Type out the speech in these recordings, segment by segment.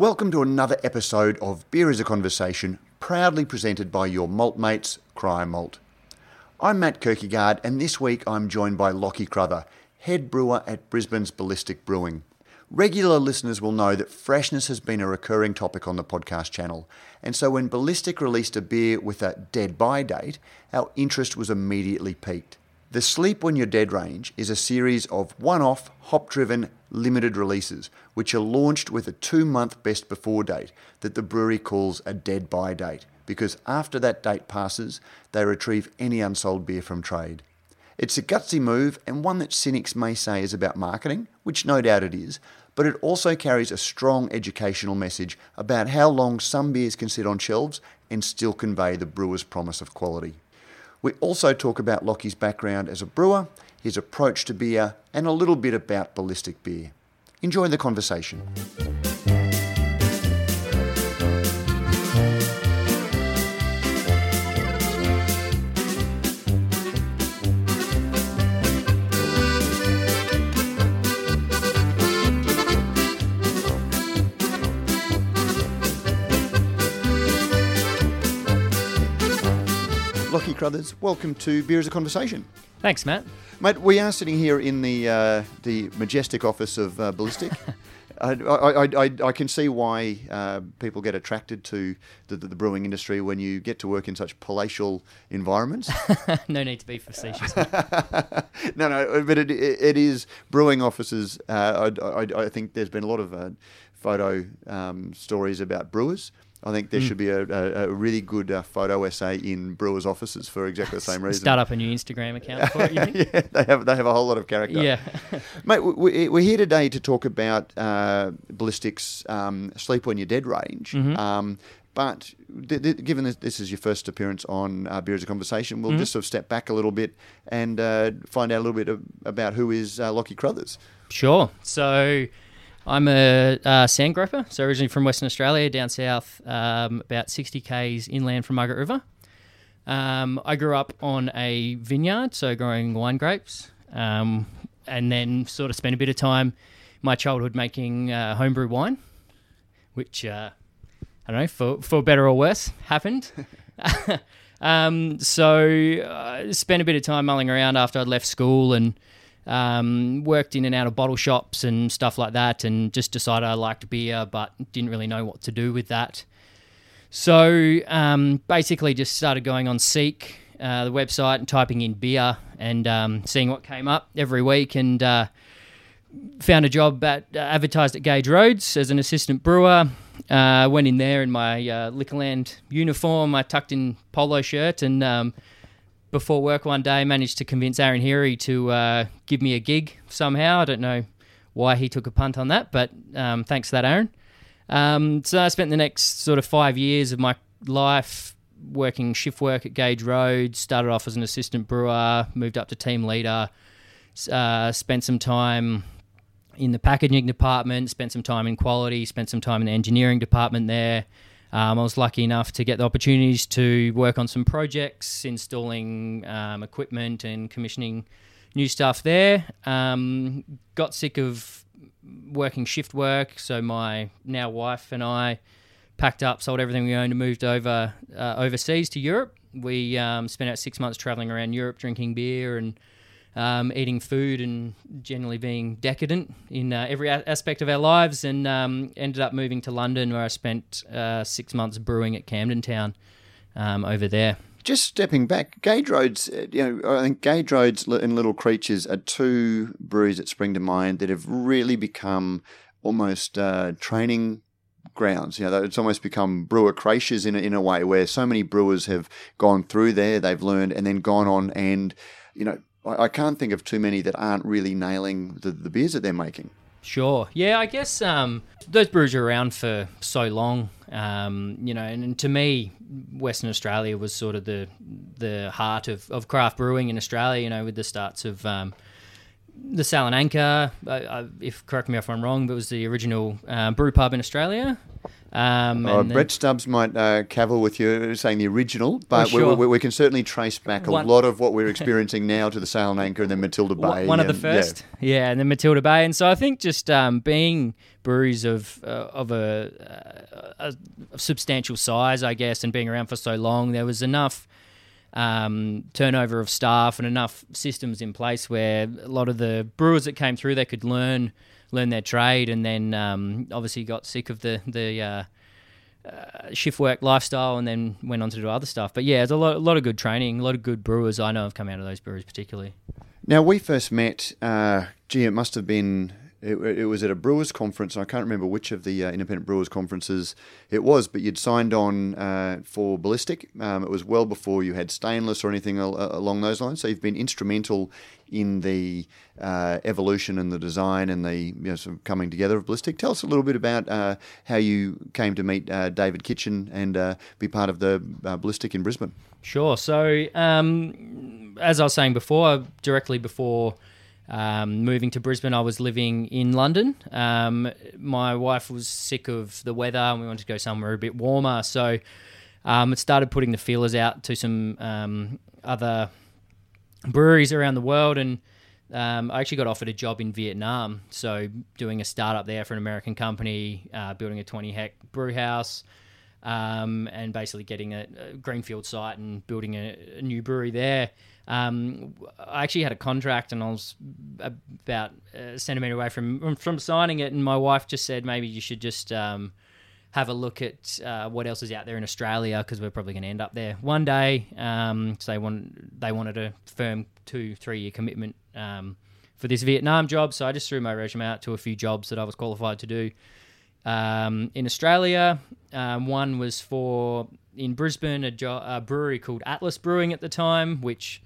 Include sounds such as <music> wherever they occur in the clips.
Welcome to another episode of Beer is a Conversation, proudly presented by your malt mates, Cryer Malt. I'm Matt Kirkegaard, and this week I'm joined by Lockie Cruther, head brewer at Brisbane's Ballistic Brewing. Regular listeners will know that freshness has been a recurring topic on the podcast channel, and so when Ballistic released a beer with a dead by date, our interest was immediately piqued. The Sleep When You're Dead range is a series of one off, hop driven, limited releases, which are launched with a two month best before date that the brewery calls a dead by date, because after that date passes, they retrieve any unsold beer from trade. It's a gutsy move and one that cynics may say is about marketing, which no doubt it is, but it also carries a strong educational message about how long some beers can sit on shelves and still convey the brewer's promise of quality. We also talk about Lockie's background as a brewer, his approach to beer, and a little bit about ballistic beer. Enjoy the conversation. Lockie Crothers, welcome to Beer as a Conversation. Thanks, Matt. Mate, we are sitting here in the uh, the majestic office of uh, Ballistic. <laughs> I, I, I, I, can see why uh, people get attracted to the, the, brewing industry when you get to work in such palatial environments. <laughs> no need to be facetious. <laughs> no, no, but it, it is brewing offices. Uh, I, I, think there's been a lot of uh, photo um, stories about brewers I think there mm. should be a, a, a really good uh, photo essay in brewers' offices for exactly the same <laughs> reason. Start up a new Instagram account for it. <laughs> yeah, they have they have a whole lot of character. Yeah, <laughs> mate, we, are here today to talk about uh, ballistics um, sleep when you're dead range. Mm-hmm. Um, but th- th- given that this is your first appearance on uh, Beer as a Conversation, we'll mm-hmm. just sort of step back a little bit and uh, find out a little bit of, about who is uh, Lockie Crothers. Sure. So I'm a uh, sand groper, so originally from Western Australia, down south, um, about 60 k's inland from Margaret River. Um, I grew up on a vineyard, so growing wine grapes, um, and then sort of spent a bit of time my childhood making uh, homebrew wine, which uh, I don't know for for better or worse happened. <laughs> um, so uh, spent a bit of time mulling around after I'd left school and um, worked in and out of bottle shops and stuff like that, and just decided I liked beer, but didn't really know what to do with that. So um, basically, just started going on Seek, uh, the website, and typing in beer and um, seeing what came up every week, and uh, found a job at uh, advertised at Gage Roads as an assistant brewer. Uh, went in there in my uh, Liquorland uniform, my tucked in polo shirt, and um, before work one day, managed to convince Aaron Heary to uh, give me a gig somehow. I don't know why he took a punt on that, but um, thanks for that, Aaron. Um, so I spent the next sort of five years of my life working shift work at Gage Road. Started off as an assistant brewer, moved up to team leader. Uh, spent some time in the packaging department, spent some time in quality, spent some time in the engineering department there. Um, I was lucky enough to get the opportunities to work on some projects, installing um, equipment and commissioning new stuff there. Um, got sick of working shift work, so my now wife and I packed up, sold everything we owned, and moved over uh, overseas to Europe. We um, spent out six months traveling around Europe, drinking beer and um, eating food and generally being decadent in uh, every a- aspect of our lives, and um, ended up moving to London where I spent uh, six months brewing at Camden Town um, over there. Just stepping back, Gage Roads, uh, you know, I think Gage Roads and Little Creatures are two breweries that spring to mind that have really become almost uh, training grounds. You know, it's almost become brewer creches in in a way where so many brewers have gone through there, they've learned, and then gone on and you know I, I can't think of too many that aren't really nailing the, the beers that they're making. Sure. Yeah, I guess um, those brews are around for so long, um, you know, and, and, to me, Western Australia was sort of the the heart of, of craft brewing in Australia, you know, with the starts of um, the and. I, I, if correct me if I'm wrong, but it was the original uh, brew pub in Australia. Um, Oh, and then- Brett Stubbs might uh, cavil with you saying the original, but Oh, sure. we, we, we can certainly trace back a One- lot of what we're experiencing now to the Sail and Anchor and then Matilda Bay. One- one of the and- yeah. first, yeah. and then Matilda Bay, and so I think just um, being breweries of uh, of a, a, a substantial size, I guess, and being around for so long, there was enough um, turnover of staff and enough systems in place where a lot of the brewers that came through they could learn learn their trade, and then um, obviously got sick of the the uh, uh, shift work lifestyle, and then went on to do other stuff. But yeah, there's a lot, a lot of good training, a lot of good brewers I know have come out of those breweries particularly. Now, we first met, uh, gee, it must have been, it, it was at a brewers conference. I can't remember which of the uh, independent brewers conferences it was, but you'd signed on uh, for Ballistic. Um, it was well before you had stainless or anything al- uh, along those lines. So you've been instrumental in the uh, evolution and the design and the you know, sort of coming together of Ballistic. Tell us a little bit about uh, how you came to meet uh, David Kitchen and be part of the Ballistic in Brisbane. Sure. So, um, as I was saying before, directly before um, moving to Brisbane, I was living in London. Um, my wife was sick of the weather and we wanted to go somewhere a bit warmer. So, um, it started putting the feelers out to some um, other breweries around the world and um, I actually got offered a job in Vietnam, so doing a startup there for an American company, uh, building a 20 hec brew house, um, and basically getting a, a greenfield site and building a, a new brewery there. Um, I actually had a contract, and I was about a centimeter away from from signing it, and my wife just said maybe you should just um, have a look at uh, what else is out there in Australia because we're probably going to end up there one day. Um, so they want they wanted a firm two three year commitment um, for this Vietnam job. So I just threw my resume out to a few jobs that I was qualified to do um, in Australia. Um, one was for in Brisbane a, jo- a brewery called Atlas Brewing at the time, which.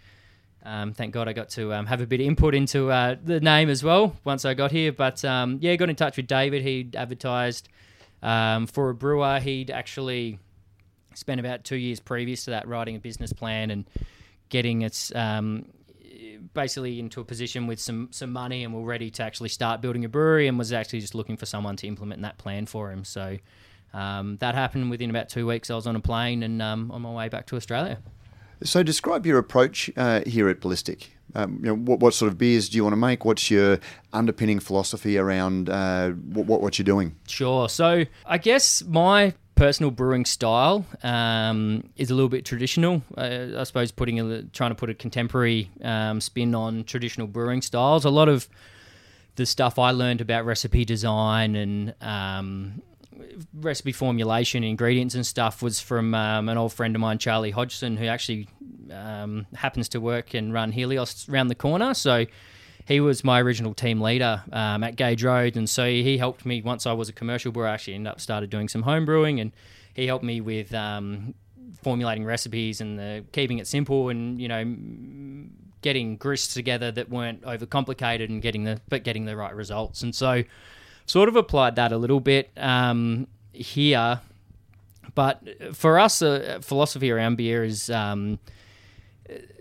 Um, thank God I got to um, have a bit of input into uh, the name as well once I got here. But um, yeah, got in touch with David. He advertised um, for a brewer. He'd actually spent about two years previous to that writing a business plan and getting its um, basically into a position with some some money and we're ready to actually start building a brewery and was actually just looking for someone to implement that plan for him. So um, that happened within about two weeks. I was on a plane and um, on my way back to Australia. So, describe your approach uh, here at Ballistic. Um, you know, what, what sort of beers do you want to make? What's your underpinning philosophy around uh, what, what you're doing? Sure. So I guess my personal brewing style um, is a little bit traditional. Uh, I suppose putting a, trying to put a contemporary um, spin on traditional brewing styles. A lot of the stuff I learned about recipe design and um, recipe formulation, ingredients and stuff was from um, an old friend of mine, Charlie Hodgson, who actually um, happens to work and run Helios around the corner. So he was my original team leader um, at Gage Road, and so he helped me once I was a commercial brewer. I actually ended up started doing some home brewing, and he helped me with um, formulating recipes and the, keeping it simple, and you know, getting grists together that weren't overcomplicated, and getting the but getting the right results. And so, sort of applied that a little bit um, here. But for us, a philosophy around beer is.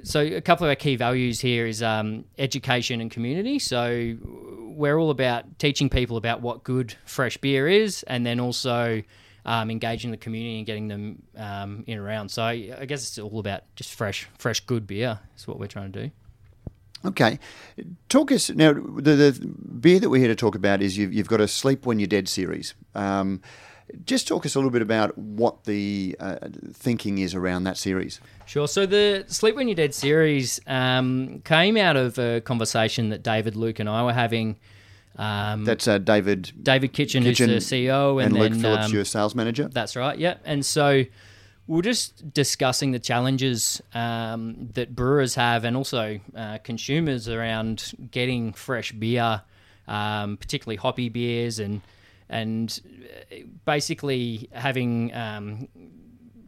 So a couple of our key values here is um, education and community. So we're all about teaching people about what good fresh beer is, and then also um, engaging the community and getting them um, in around. So I, I guess it's all about just fresh, fresh, good beer. Is what we're trying to do. Okay, talk us now. The, the beer that we're here to talk about is you've, you've got a Sleep When You're Dead series. Um, just talk us a little bit about what the uh, thinking is around that series. Sure. So the Sleep When You're Dead series um, came out of a conversation that David, Luke, and I were having. Um, That's uh, David David Kitchen, Kitchen who's the CEO, and, and, Luke Phillips, um, your sales manager. That's right. Yeah. And so we're just discussing the challenges um, that brewers have and also uh, consumers around getting fresh beer, um, particularly hoppy beers, and and basically having um,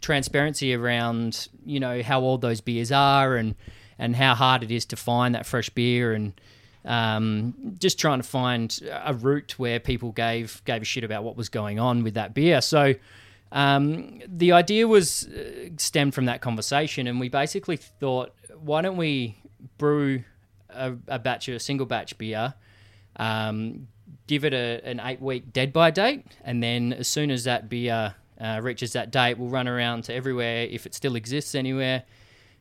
transparency around you know how old those beers are and and how hard it is to find that fresh beer and um, just trying to find a route where people gave gave a shit about what was going on with that beer. So um, the idea was uh, stemmed from that conversation, and we basically thought, why don't we brew a, a batch, a single batch beer, um, give it a, an eight week dead by date, and then as soon as that beer uh, reaches that date, we'll run around to everywhere if it still exists anywhere.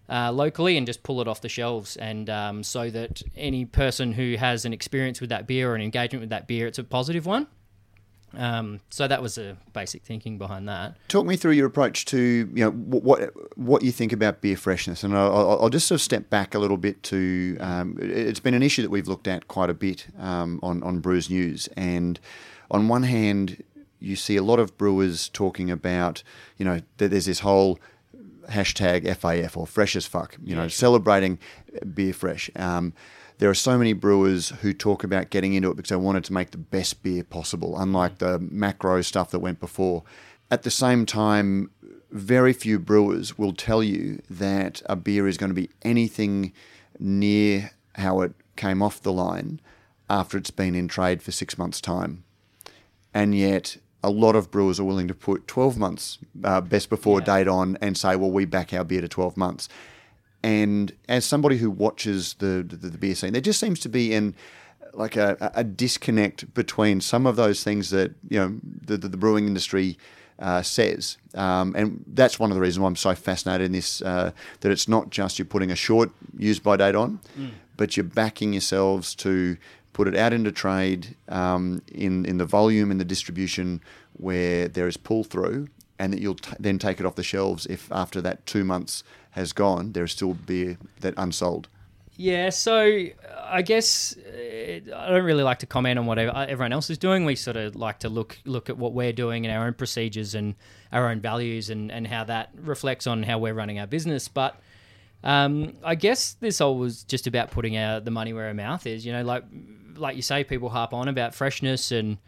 Uh, locally and just pull it off the shelves, and um, so that any person who has an experience with that beer or an engagement with that beer, it's a positive one. Um, so that was the basic thinking behind that. Talk me through your approach to you know what what you think about beer freshness, and I'll, I'll just sort of step back a little bit to. Um, it's been an issue that we've looked at quite a bit um, on on Brews News, and on one hand, you see a lot of brewers talking about you know that there's this whole hashtag FAF or fresh as fuck, you know, yeah, celebrating beer fresh. Um, there are so many brewers who talk about getting into it because they wanted to make the best beer possible, unlike the macro stuff that went before. At the same time, very few brewers will tell you that a beer is going to be anything near how it came off the line after it's been in trade for six months' time. And yet, a lot of brewers are willing to put 12 months uh, best before yeah. date on and say, well, we back our beer to 12 months. And as somebody who watches the, the, the beer scene, there just seems to be in like a, a, disconnect between some of those things that you know the, the, the brewing industry uh, says, um, and that's one of the reasons why I'm so fascinated in this. Uh, that it's not just you're putting a short use by date on, mm. but you're backing yourselves to put it out into trade um, in in the volume and the distribution where there is pull through, and that you'll t- then take it off the shelves if after that two months has gone, there is still beer that unsold. Yeah, so I guess uh, I don't really like to comment on what everyone else is doing. We sort of like to look look at what we're doing and our own procedures and our own values and, and how that reflects on how we're running our business. But um, I guess this all was just about putting our the money where our mouth is. You know, like like you say, people harp on about freshness and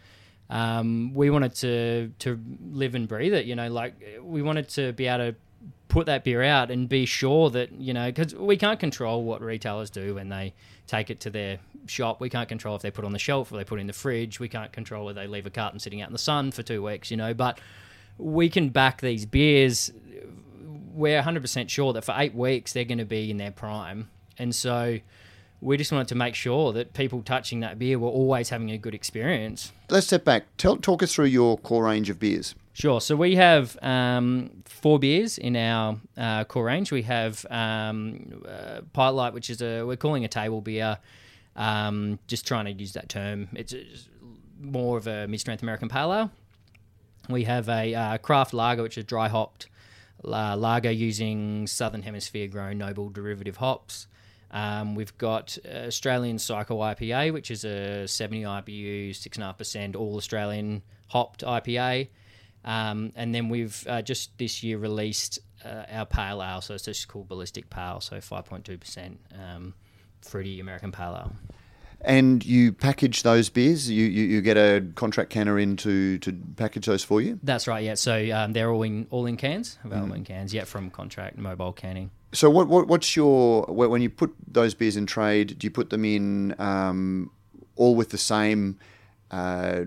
um, we wanted to to live and breathe it. You know, like we wanted to be able to put that beer out and be sure that you know because we can't control what retailers do when they take it to their shop. We can't control if they put on the shelf or they put in the fridge. We can't control whether they leave a carton sitting out in the sun for two weeks. You know, but we can back these beers. We're 100% sure that for eight weeks they're going to be in their prime, and so we just wanted to make sure that people touching that beer were always having a good experience. Let's step back. Tell, talk us through your core range of beers. Sure. So we have um, four beers in our uh, core range. We have um, uh, Pilot Light, which is a we're calling a table beer. Um, just trying to use that term. It's, it's more of a mid-strength American pale ale. We have a uh, craft lager, which is dry hopped uh, lager using Southern Hemisphere grown noble derivative hops. Um, we've got Australian Psycho IPA, which is a 70 IBU, 6.5% all Australian hopped IPA. Um, and then we've uh, just this year released uh, our pale ale, so it's just called Ballistic Pale, so 5.2% um, fruity American pale ale. And you package those beers. You, you, you, get a contract canner in to, to package those for you. That's right. Yeah. So um, they're all in all in cans, available mm. in cans. Yeah, from contract mobile canning. So what, what what's your when you put those beers in trade? Do you put them in um, all with the same uh,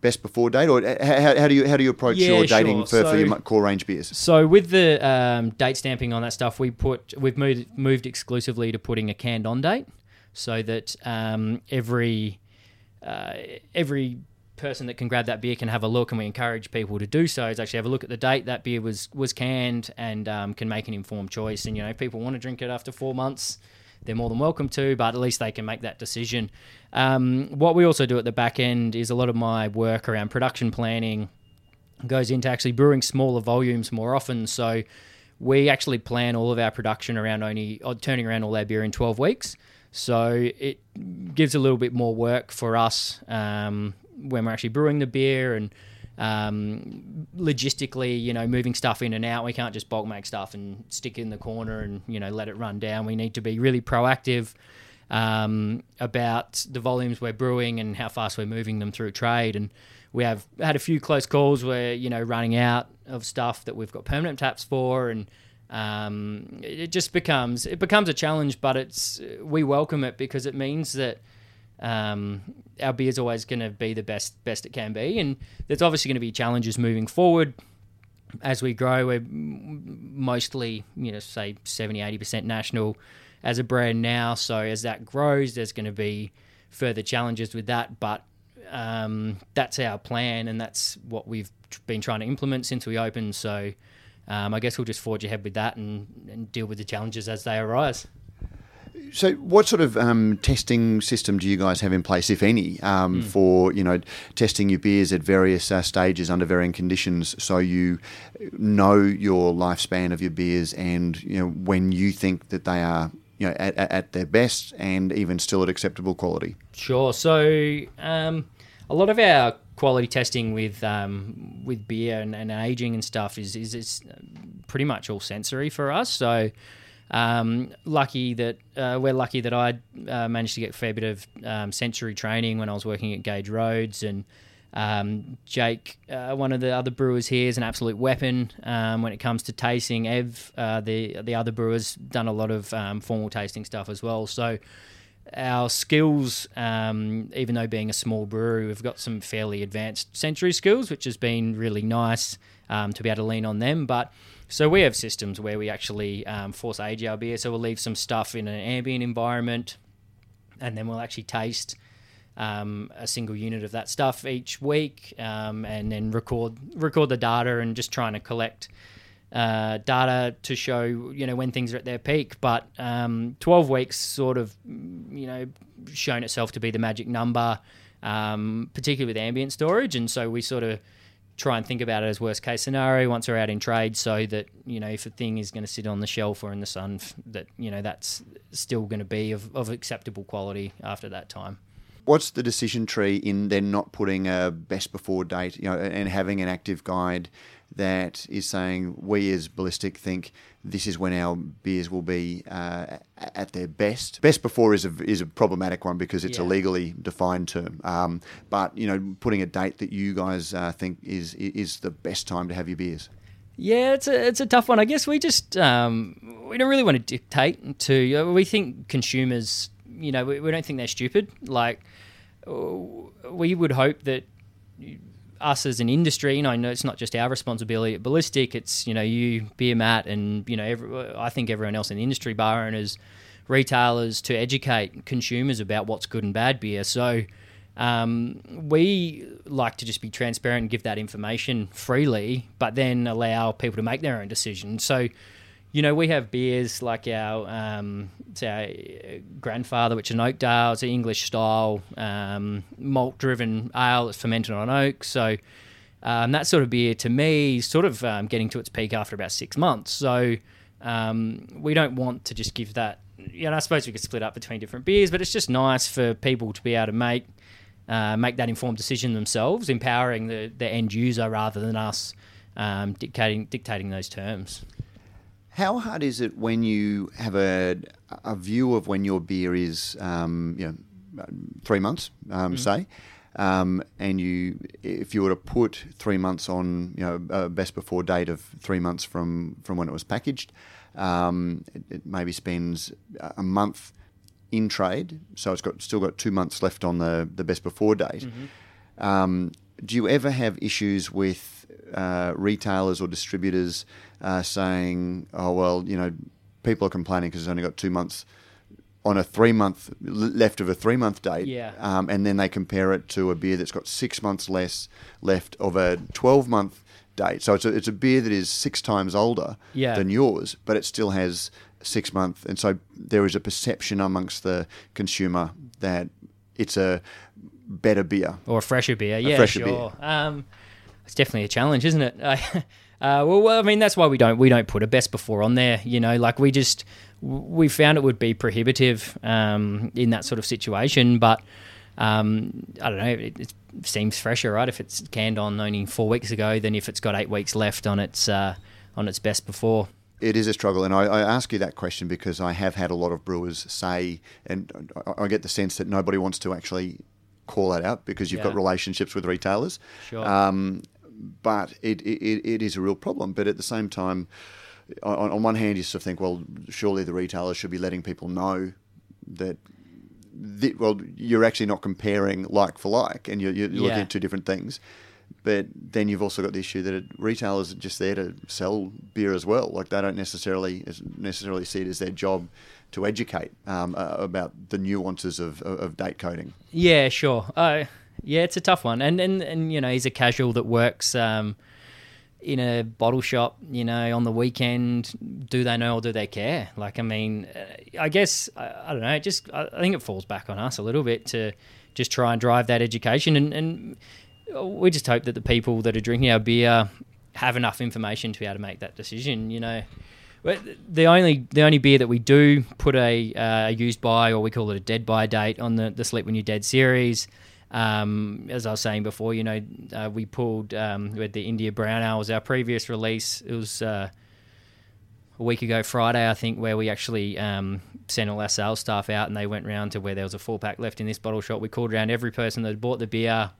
best before date, or how, how, do you how do you approach yeah, your dating sure. for, so, for your core range beers? So with the um, date stamping on that stuff, we put we've moved moved exclusively to putting a canned on date, so that um, every uh, every person that can grab that beer can have a look, and we encourage people to do so. Is actually have a look at the date that beer was was canned and um, can make an informed choice. And you know, if people want to drink it after four months they're more than welcome to, but at least they can make that decision. Um, what we also do at the back end is a lot of my work around production planning goes into actually brewing smaller volumes more often. So we actually plan all of our production around only uh, turning around all our beer in 12 weeks. So it gives a little bit more work for us um, when we're actually brewing the beer and um, logistically, you know, moving stuff in and out. We can't just bulk make stuff and stick it in the corner and you know let it run down. We need to be really proactive um, about the volumes we're brewing and how fast we're moving them through trade. And we have had a few close calls where you know running out of stuff that we've got permanent taps for and. Um, it just becomes it becomes a challenge, but it's we welcome it because it means that um, our beer is always going to be the best best it can be, and there's obviously going to be challenges moving forward as we grow. We're mostly, you know, say 70, 80 percent national as a brand now. So as that grows, there's going to be further challenges with that. But um, that's our plan, and that's what we've been trying to implement since we opened. So um, I guess we'll just forge ahead with that and, and deal with the challenges as they arise. So, what sort of um, testing system do you guys have in place, if any, um, mm. for you know testing your beers at various uh, stages under varying conditions, so you know your lifespan of your beers and you know when you think that they are you know at, at their best and even still at acceptable quality? Sure. So, um, a lot of our quality testing with um, with beer and, and, aging and stuff is is it's pretty much all sensory for us. So um, lucky that uh, we're lucky that I uh, managed to get a fair bit of um, sensory training when I was working at Gage Roads and. Um, Jake, uh, one of the other brewers here, is an absolute weapon um, when it comes to tasting. Ev, uh, the the other brewers, done a lot of um, formal tasting stuff as well. So our skills, um, even though being a small brewery, we've got some fairly advanced sensory skills, which has been really nice to be able to lean on them. But so we have systems where we actually um, force age our beer. So we'll leave some stuff in an ambient environment, and then we'll actually taste um, a single unit of that stuff each week, um, and then record record the data and just trying to collect uh, data to show you know when things are at their peak. But um, 12 weeks sort of you know shown itself to be the magic number, um, particularly with ambient storage, and so we sort of try and think about it as worst case scenario. Once we're out in trade so that you know if a thing is going to sit on the shelf or in the sun that you know that's still going to be of, of acceptable quality after that time what's the decision tree in then not putting a best before date, you know, and having an active guide that is saying we as ballistic think this is when our beers will be uh, at their best. Best before is a is a problematic one because it's yeah. a legally defined term. Um, but you know, putting a date that you guys uh, think is is the best time to have your beers. Yeah, it's a it's a tough one. I guess we just um, we don't really want to dictate to. We think consumers, you know, we, we don't think they're stupid. Like we would hope that us as an industry, I know it's not just our responsibility at Ballistic, it's, you know, you, Beer Matt, and, you know, every, I think everyone else in the industry, bar owners, retailers, to educate consumers about what's good and bad beer. So um, we like to just be transparent and give that information freely, but then allow people to make their own decision. So you know, we have beers like our, um, our grandfather, which is an Oakdale. It's an English style um, malt driven ale that's fermented on oak. So um, that sort of beer to me is sort of um, getting to its peak after about six months. So um, we don't want to just give that. You know, I suppose we could split up between different beers, but it's just nice for people to be able to make uh, make that informed decision themselves, empowering the, the end user rather than us um, dictating dictating those terms. How hard is it when you have a, a view of when your beer is, um, you know, three months, um, mm. say, um, and you, if you were to put three months on, you know, a best before date of three months from from when it was packaged, um, it, it, maybe spends a month in trade, so it's got still got two months left on the the best before date. Mm-hmm. Um, do you ever have issues with uh, retailers or distributors uh, saying, "Oh well, you know, people are complaining because it's only got two months on a three month left of a three month date, yeah. um, and then they compare it to a beer that's got six months less left of a twelve month date. So it's a, it's a beer that is six times older yeah. than yours, but it still has six months, and so there is a perception amongst the consumer that it's a better beer or a fresher beer. A yeah, fresher sure. Beer. Um, it's definitely a challenge, isn't it? <laughs> Uh, well, I mean, that's why we don't we don't put a best before on there. You know, like we just we found it would be prohibitive um, in that sort of situation. But um, I don't know, it, it, seems fresher, right? If it's canned on only four weeks ago, than if it's got eight weeks left on its uh, on its best before. It is a struggle, and I, I, ask you that question because I have had a lot of brewers say, and I get the sense that nobody wants to actually call that out because you've yeah. got relationships with retailers. Sure. Um, but it, it, it is a real problem. But at the same time, on, on one hand, you sort of think, well, surely the retailers should be letting people know that the, well, you're actually not comparing like for like, and you're, you're yeah. looking at two different things. But then you've also got the issue that retailers are just there to sell beer as well. Like they don't necessarily necessarily see it as their job to educate um, uh, about the nuances of, of, date coding. Yeah, sure. Uh, yeah, it's a tough one, and and and you know he's a casual that works. Um, in a bottle shop, you know, on the weekend, do they know or do they care? Like, I mean, uh, I guess I, I don't know. Just I, think it falls back on us a little bit to just try and drive that education, and, and we just hope that the people that are drinking our beer have enough information to be able to make that decision. You know, the only the only beer that we do put a uh, used by or we call it a dead by date on the the Sleep When You're Dead series. Um, as I was saying before, you know, uh, we pulled um, we had the India Brown Ale was our previous release. It was uh, a week ago Friday, I think, where we actually um, sent all our sales staff out and they went round to where there was a four pack left in this bottle shop. We called around every person that had bought the beer.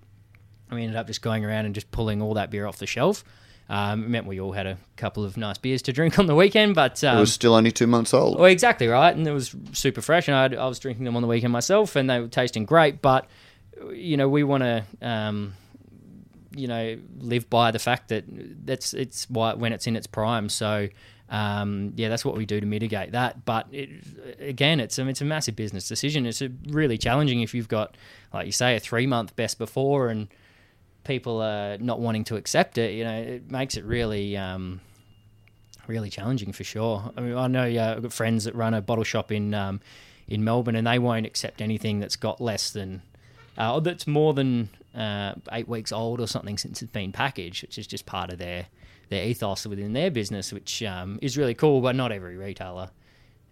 We ended up just going around and just pulling all that beer off the shelf. Um, it meant we all had a couple of nice beers to drink <laughs> on the weekend, but um, it was still only two months old. well, exactly right, and it was super fresh, and I, I was drinking them on the weekend myself, and they were tasting great. But you know, we want to, um, you know, live by the fact that that's it's why when it's in its prime. So. Um, yeah, that's what we do to mitigate that. But it, again, it's a, it's a massive business decision. It's really challenging if you've got, like you say, a three month best before and people are not wanting to accept it. You know, it makes it really um, really challenging for sure. I mean, I know uh, I've got friends that run a bottle shop in um, in Melbourne, and they won't accept anything that's got less than uh, that's more than uh, eight weeks old or something since it's been packaged, which is just part of their their ethos within their business, which um, is really cool. But not every retailer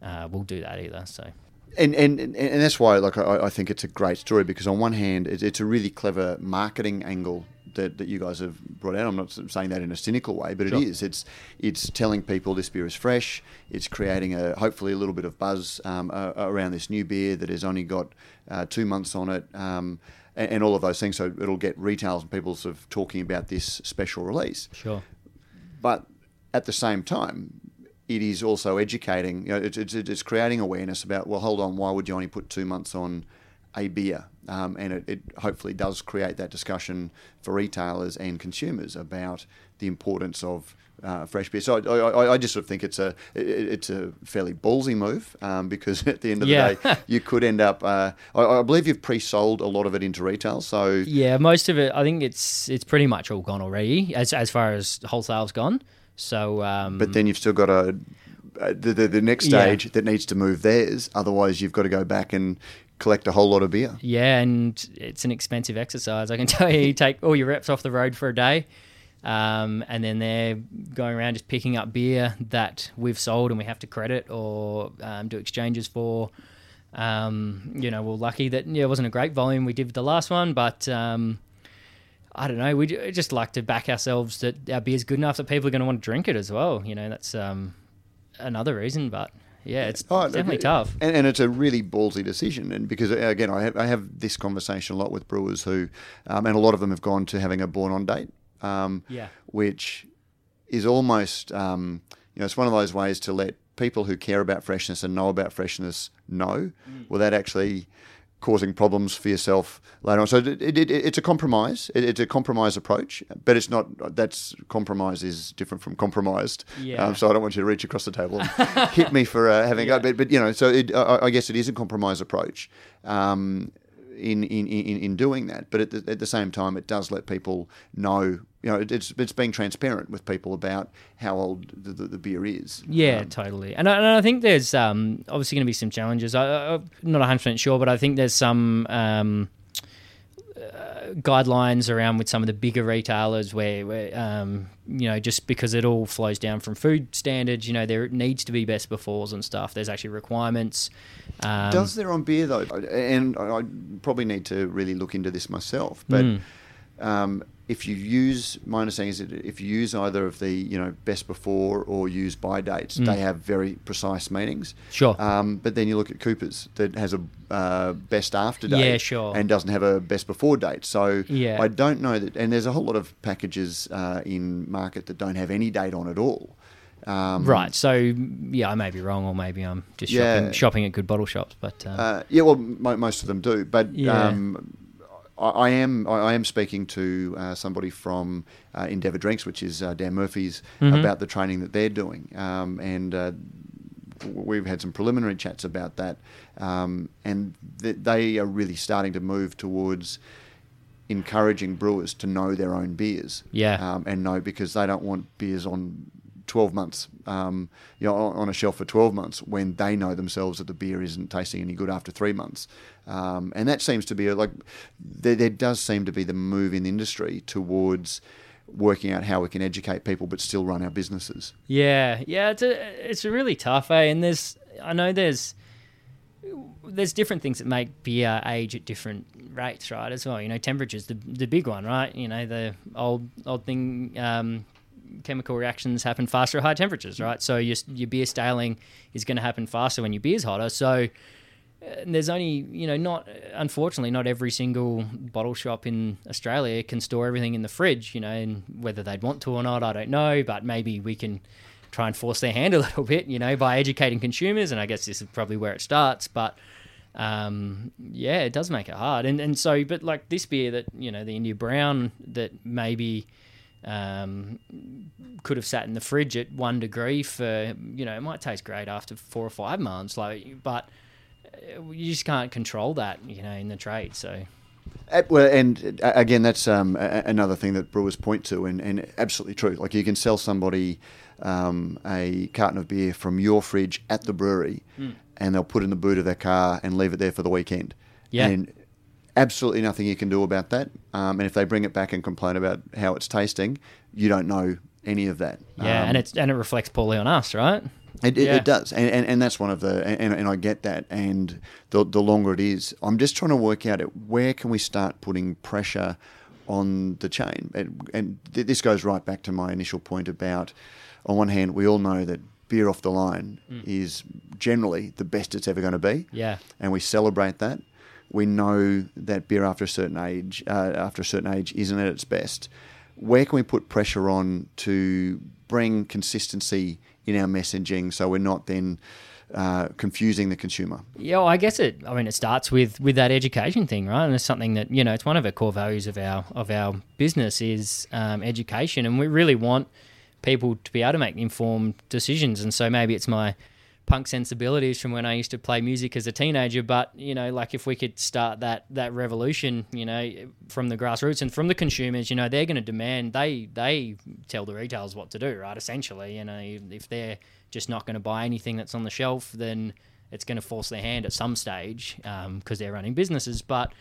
uh, will do that either. So. and and and that's why like I, I think it's a great story because on one hand it's, it's a really clever marketing angle that, that you guys have brought out. I'm not saying that in a cynical way, but Sure. it is. It's it's telling people this beer is fresh. It's creating a hopefully a little bit of buzz um, uh, around this new beer that has only got uh, two months on it. Um, and, and all of those things, so it'll get retailers and people sort of talking about this special release Sure. but at the same time, it is also educating. You know, it's, it's, it's creating awareness about well, hold on, why would you only put two months on a beer? Um, and it, it hopefully does create that discussion for retailers and consumers about the importance of uh, fresh beer. So I, I, I just sort of think it's a it, it's a fairly ballsy move um, because <laughs> at the end of Yeah. the day, you could end up. Uh, I, I believe you've pre-sold a lot of it into retail, so Yeah, most of it. I think it's it's pretty much all gone already, as as far as wholesale's gone. So, um, But then you've still got a uh, the, the the next Yeah. stage that needs to move theirs. Otherwise, you've got to go back and collect a whole lot of beer. Yeah, and it's an expensive exercise. I can <laughs> tell you, you take all your reps off the road for a day, um, and then they're going around just picking up beer that we've sold and we have to credit or um, do exchanges for. Um, you know, we're lucky that yeah, it wasn't a great volume we did the last one, but um, I don't know. We just like to back ourselves that our beer's good enough that people are going to want to drink it as well. You know, that's um, another reason. But yeah, it's Oh, definitely it- tough. and, and it's a really ballsy decision. And because again, I have, I have this conversation a lot with brewers who, um, and a lot of them have gone to having a born on date, um, Yeah. which is almost um, you know it's one of those ways to let people who care about freshness and know about freshness know Mm. without actually causing problems for yourself later on. So it, it, it, it's a compromise. It, it's a compromise approach, but it's not. That's compromise is different from compromised. Yeah. Um, so I don't want you to reach across the table and hit me for uh, having a go. <laughs> But, but you know, so it, I, I guess it is a compromise approach. Um, in, in, in, in doing that, but at the, at the same time, it does let people know. You know, it, it's it's being transparent with people about how old the, the, the beer is. Yeah, Um, totally. And I, and I think there's um, obviously going to be some challenges. I, I'm not 100% sure, but I think there's some um, guidelines around with some of the bigger retailers where, where um, you know, just because it all flows down from food standards, you know, there needs to be best befores and stuff. There's actually requirements. Um, Does there on beer though? And I probably need to really look into this myself. But Mm. um, if you use, my understanding is that if you use either of the you know best before or use by dates, Mm. they have very precise meanings. Sure. Um, but then you look at Cooper's that has a uh, best after date. Yeah, sure. And doesn't have a best before date. So Yeah. I don't know that. And there's a whole lot of packages uh, in market that don't have any date on at all. Um, Right. So, yeah, I may be wrong, or maybe I'm just Yeah. shopping, shopping at good bottle shops. But uh, Uh, yeah, well, mo most of them do, but Yeah. um, I, I am I, I am speaking to uh, somebody from uh, Endeavour Drinks, which is uh, Dan Murphy's, Mhm. about the training that they're doing, um, and uh, we've had some preliminary chats about that, um, and th- they are really starting to move towards encouraging brewers to know their own beers. Yeah. Um, and know because they don't want beers on 12 months, um, you know, on a shelf for 12 months when they know themselves that the beer isn't tasting any good after three months. Um, and that seems to be like, there, there does seem to be the move in the industry towards working out how we can educate people but still run our businesses. Yeah, yeah, it's a it's a really tough, eh? And there's I know there's there's different things that make beer age at different rates, right? As well, you know, temperature's the the big one, right? You know, the old old thing. Um, chemical reactions happen faster at high temperatures, right? So your your beer staling is going to happen faster when your beer's hotter. So and there's only you know not unfortunately not every single bottle shop in Australia can store everything in the fridge you know and whether they'd want to or not I don't know but maybe we can try and force their hand a <laughs> little bit you know by educating consumers and I guess this is probably where it starts but um, yeah it does make it hard and and so but like this beer that you know the India Brown that maybe um, could have sat in the fridge at one degree for you know it might taste great after four or five months like but you just can't control that, you know, in the trade. So. Uh, well, and uh, again, that's um, another thing that brewers point to, and, and absolutely true. Like you can sell somebody um, a carton of beer from your fridge at the brewery, Mm. and they'll put it in the boot of their car and leave it there for the weekend. Yeah. And absolutely nothing you can do about that. Um, and if they bring it back and complain about how it's tasting, you don't know any of that. Yeah, Um, and it's and it reflects poorly on us, right? It, it, Yeah. it does, and, and, and that's one of the, and, and I get that. And the, the longer it is, I'm just trying to work out it, where can we start putting pressure on the chain. And, and th- this goes right back to my initial point about, on one hand, we all know that beer off the line is generally the best it's ever going to be, Yeah. and we celebrate that. We know that beer after a certain age, uh, after a certain age, isn't at its best. Where can we put pressure on to bring consistency in our messaging so we're not then uh, confusing the consumer? Yeah, well, I guess it. I mean, it starts with with that education thing, right? And it's something that you know, it's one of our core values of our of our business is um, education, and we really want people to be able to make informed decisions. And so maybe it's my punk sensibilities from when I used to play music as a teenager, but you know, like if we could start that that revolution, you know, from the grassroots and from the consumers, you know, they're going to demand they they tell the retailers what to do, right? Essentially, you know, if they're just not going to buy anything that's on the shelf, then it's going to force their hand at some stage because they're running businesses. But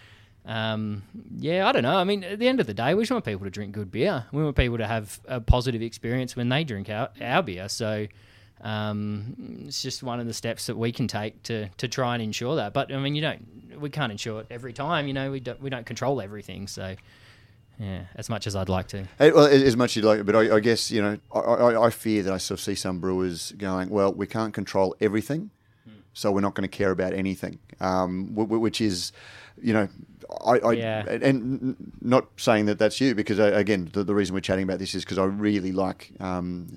um, yeah, I don't know. I mean, at the end of the day, we just want people to drink good beer. We want people to have a positive experience when they drink our, our beer. So um, it's just one of the steps that we can take to, to try and ensure that. But I mean, you don't, we can't ensure it every time. You know, we don't we don't control everything. So yeah, as much as I'd like to. Well, as much as you like, but I, I guess you know, I, I, I fear that I sort of see some brewers going, "Well, we can't control everything, so we're not going to care about anything," um, wh- wh- which is, you know, I, I Yeah. and not saying that that's you because uh, again, the, the reason we're chatting about this is because I really like um,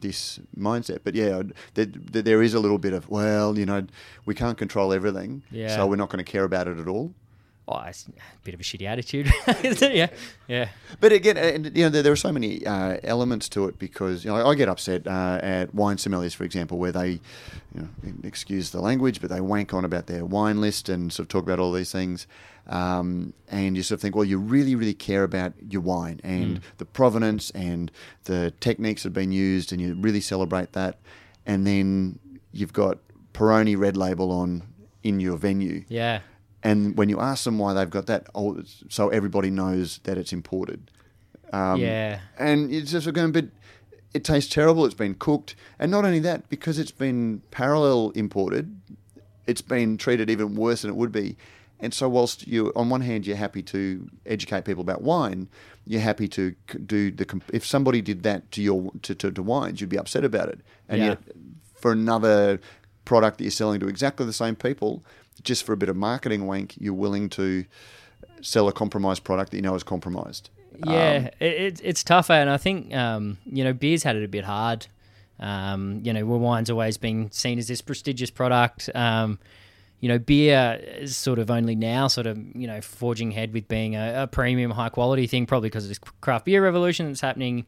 this mindset. But yeah, there, there there is a little bit of, well, you know, we can't control everything, Yeah. so we're not going to care about it at all. Oh, it's a bit of a shitty attitude. <laughs> yeah, yeah. But again, and, you know, there, there are so many uh, elements to it because you know, I get upset uh, at wine sommeliers, for example, where they, you know, excuse the language, but they wank on about their wine list and sort of talk about all these things. Um, and you sort of think, well, you really, really care about your wine and the provenance and the techniques that have been used, and you really celebrate that. And then you've got Peroni red label on in your venue. Yeah. And when you ask them why they've got that, oh, so everybody knows that it's imported. Um, Yeah. And it's just going, but it tastes terrible. It's been cooked, and not only that, because it's been parallel imported, it's been treated even worse than it would be. And so, whilst you, on one hand, you're happy to educate people about wine, you're happy to do the. If somebody did that to your to, to, to wines, you'd be upset about it. And Yeah. yet, for another product that you're selling to exactly the same people, just for a bit of marketing wank, you're willing to sell a compromised product that you know is compromised. Yeah, it, it, it's tough, eh? and I think um, you know beers had it a bit hard. Um, you know, where wine's always been seen as this prestigious product. Um, you know, beer is sort of only now sort of you know forging ahead with being a, a premium, high quality thing, probably because of this craft beer revolution that's happening.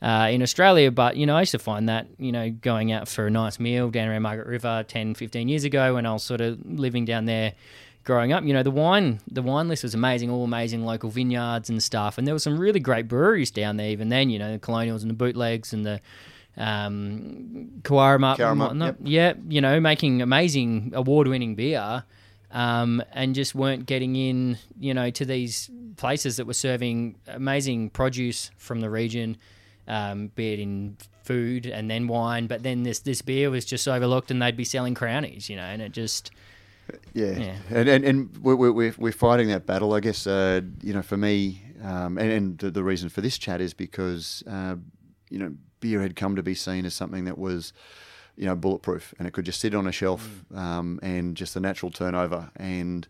Uh, in Australia, but you know, I used to find that you know going out for a nice meal down around Margaret River 10, 15 years ago when I was sort of living down there, growing up. You know, the wine the wine list was amazing, all amazing local vineyards and stuff, and there were some really great breweries down there. Even then, you know, the Colonials and the Bootlegs and the um, Cowaramup and whatnot. Yeah, you know, making amazing award winning beer. Um, and just weren't getting in, you know, to these places that were serving amazing produce from the region, um, be it in food and then wine. But then this this beer was just overlooked, and they'd be selling crownies, you know, and it just Yeah, Yeah. and and, and we're, we're- we're fighting that battle. I guess uh, you know for me, um, and, and the, the reason for this chat is because uh, you know beer had come to be seen as something that was you know bulletproof, and it could just sit on a shelf um, and just the natural turnover and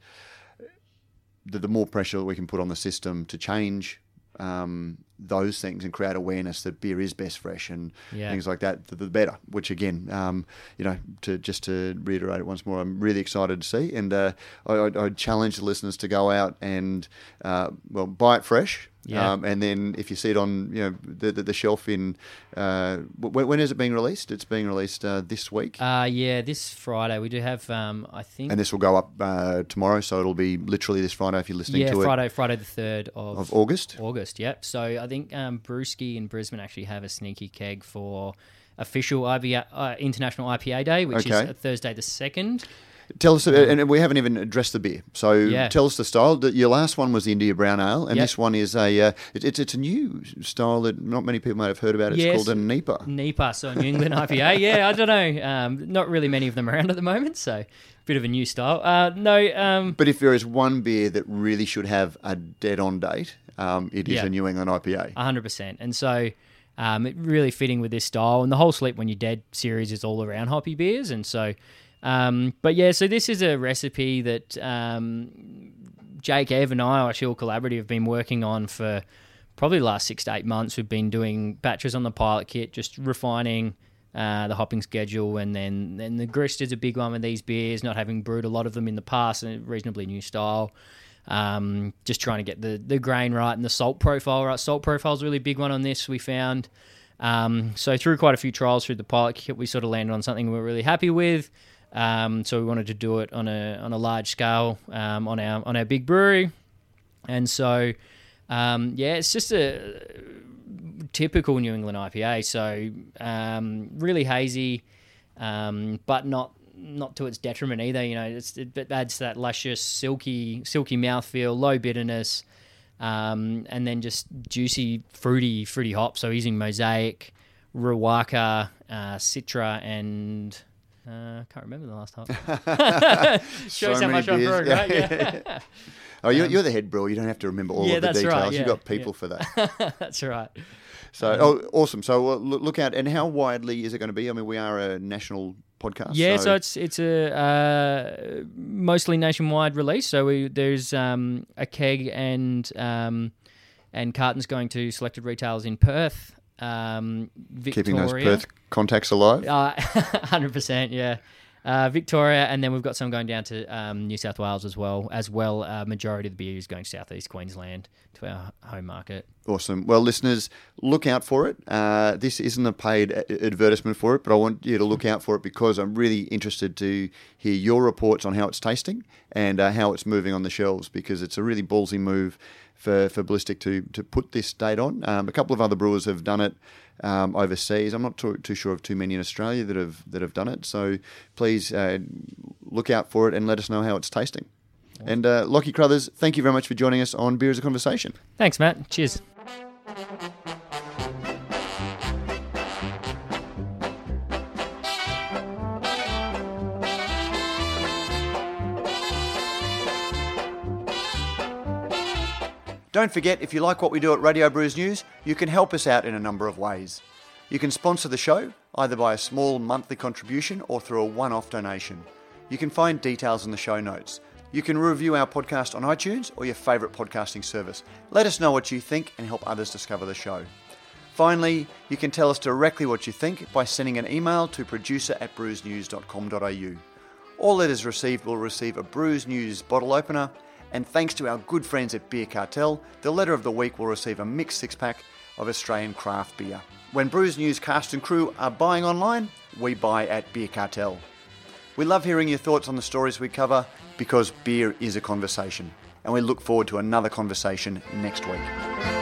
the, the more pressure that we can put on the system to change um, those things and create awareness that beer is best fresh and Yeah. things like that, the, the better. Which again, um, you know, to just to reiterate it once more, I'm really excited to see, and uh, I, I'd, I'd challenge the listeners to go out and uh, well buy it fresh. Yeah. Um, and then if you see it on you know the, the, the shelf in uh, when, when is it being released? It's being released uh, this week. uh, yeah, this Friday we do have, um, I think, and this will go up uh, tomorrow, so it'll be literally this Friday if you're listening yeah, to Friday, Friday the third it of August. August, yep. So I think um, Brewski in Brisbane actually have a sneaky keg for official IBA, uh, International IPA Day, which Okay. is Thursday the 2nd. Tell us, and we haven't even addressed the beer. So Yeah. tell us the style. Your last one was the India Brown Ale, and Yep. this one is a uh, it, it's it's a new style that not many people might have heard about. It's Yes. called a Nipa. NEPA, so New England IPA. <laughs> Yeah, I don't know. Um, not really many of them around at the moment, so a bit of a new style. Uh, no, um, But if there is one beer that really should have a dead on date, um, it is Yeah. a New England IPA. hundred percent. And so, um, it really fitting with this style. And the whole Sleep When You're Dead series is all around hoppy beers. And so, um, but yeah, so this is a recipe that um, Jake, Ev, and I, our Shield Collaborative, have been working on for probably the last six to eight months. We've been doing batches on the pilot kit, just refining. Uh, the hopping schedule, and then then the grist is a big one with these beers. Not having brewed a lot of them in the past, and a reasonably new style. Um, just trying to get the, the grain right and the salt profile right. Salt profile is a really big one on this. We found um, so through quite a few trials through the pilot we sort of landed on something we we're really happy with. Um, so we wanted to do it on a on a large scale um, on our on our big brewery, and so um, yeah, it's just a typical New England IPA. So um, really hazy, um, but not not to its detriment either. You know, it's, it adds that luscious, silky, silky mouthfeel, low bitterness, um, and then just juicy, fruity, fruity hops. So using Mosaic, Riwaka, uh, Citra, and uh, I can't remember the last hop. <laughs> <laughs> Shows So how much beers. brewing, right? <laughs> Yeah. Oh, you're, you're the head brewer. You don't have to remember all Yeah, of the details. right, You've got people yeah. for that. That's right. So, oh, awesome. So, uh, look out. And how widely is it going to be? I mean, we are a national podcast. Yeah, so, it's it's a uh, mostly nationwide release. So we, there's um, a keg and um, and cartons going to selected retailers in Perth, um, Victoria, keeping those Perth contacts alive. Uh, <laughs> hundred percent, yeah. Uh, Victoria, and then we've got some going down to um, New South Wales as well. As well, uh, majority of the beer is going southeast Queensland to our home market. Awesome. Well, listeners, look out for it. Uh, this isn't a paid advertisement for it, but I want you to look out for it because I'm really interested to hear your reports on how it's tasting and uh, how it's moving on the shelves because it's a really ballsy move for, for Ballistic to, to put this date on. Um, a couple of other brewers have done it um, overseas. I'm not too, too sure of too many in Australia that have that have done it. So please uh, look out for it and let us know how it's tasting. And uh, Lockie Crothers, thank you very much for joining us on Beer as a Conversation. Thanks, Matt. Cheers. Don't forget, if you like what we do at Radio Brews News, you can help us out in a number of ways. You can sponsor the show either by a small monthly contribution or through a one off donation. You can find details in the show notes. You can review our podcast on iTunes or your favourite podcasting service. Let us know what you think and help others discover the show. Finally, you can tell us directly what you think by sending an email to producer at brewsnews.com.au. All letters received will receive a Brews News bottle opener, and thanks to our good friends at Beer Cartel, the letter of the week will receive a mixed six pack of Australian craft beer. When Brews News cast and crew are buying online, we buy at Beer Cartel. We love hearing your thoughts on the stories we cover because beer is a conversation. And we look forward to another conversation next week.